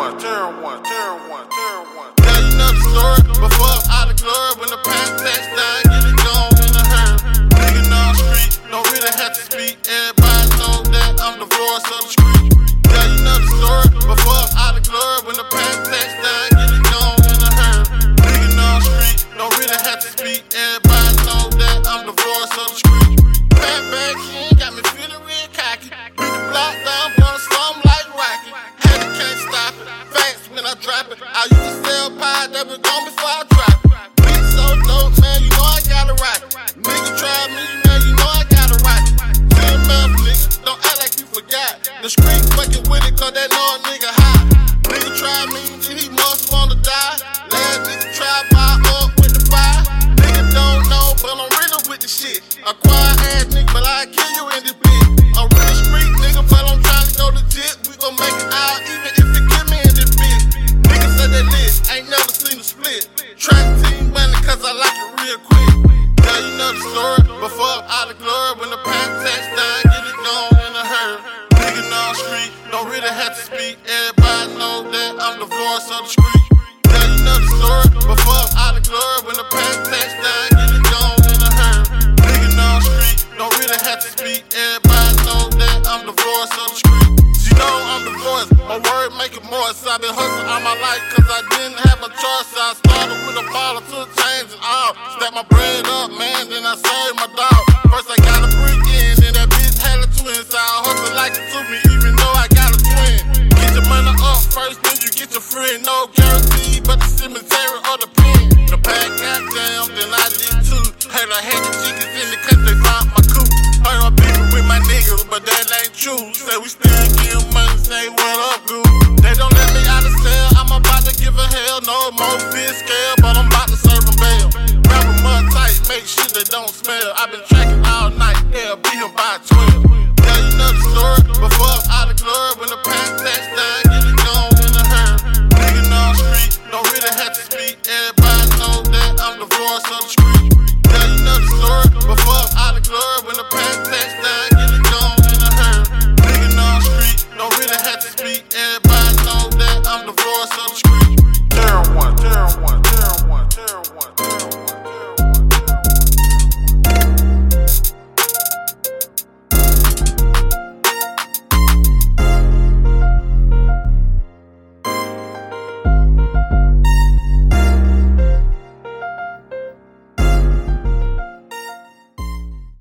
one, terror one, terror one, terror one. Tell you another story before out of glory. When the past tax down, get it gone in a hurry. Nigga the street, don't really have to speak. Everybody I used to sell pie that was gone before I drop it. Beat so dope, man, you know I got it right. Nigga try me, man, you know I got it right. Ten mouth nigga, don't act like you forgot. The street fucking with it, cause know a nigga hot. Nigga try me, he must wanna die. Last nigga try split. Track team money, cause I like it real quick. Tell you another story, before out of glory. When the past tax down, get it gone in a hurry. Nigga on street, don't really have to speak. Everybody know that I'm the voice of the street. My word make it more. So I been hustling all my life, cause I didn't have a choice. I started with a bottle, took change and all. Stack my bread up, man, then I served my dog. First I got a brick in, then that bitch had a twin. So I hustle like it to me, even though I got a twin. Get your money up first, then you get your friend. No guarantee, but the cemetery or the pen. The pack got jammed, then I did too. Heard I had the chickens in the country, found my coop. Heard my niggas, but that ain't true. Say we still give money, say what up, goo. They don't let me out of cell, I'm about to give a hell. No more fish scale, but I'm about to serve them bail. Wrap 'em up tight, make sure they don't smell. i been tracking all night, they'll be here by 12. Tell you another story, before I'm out of glory. When the past tax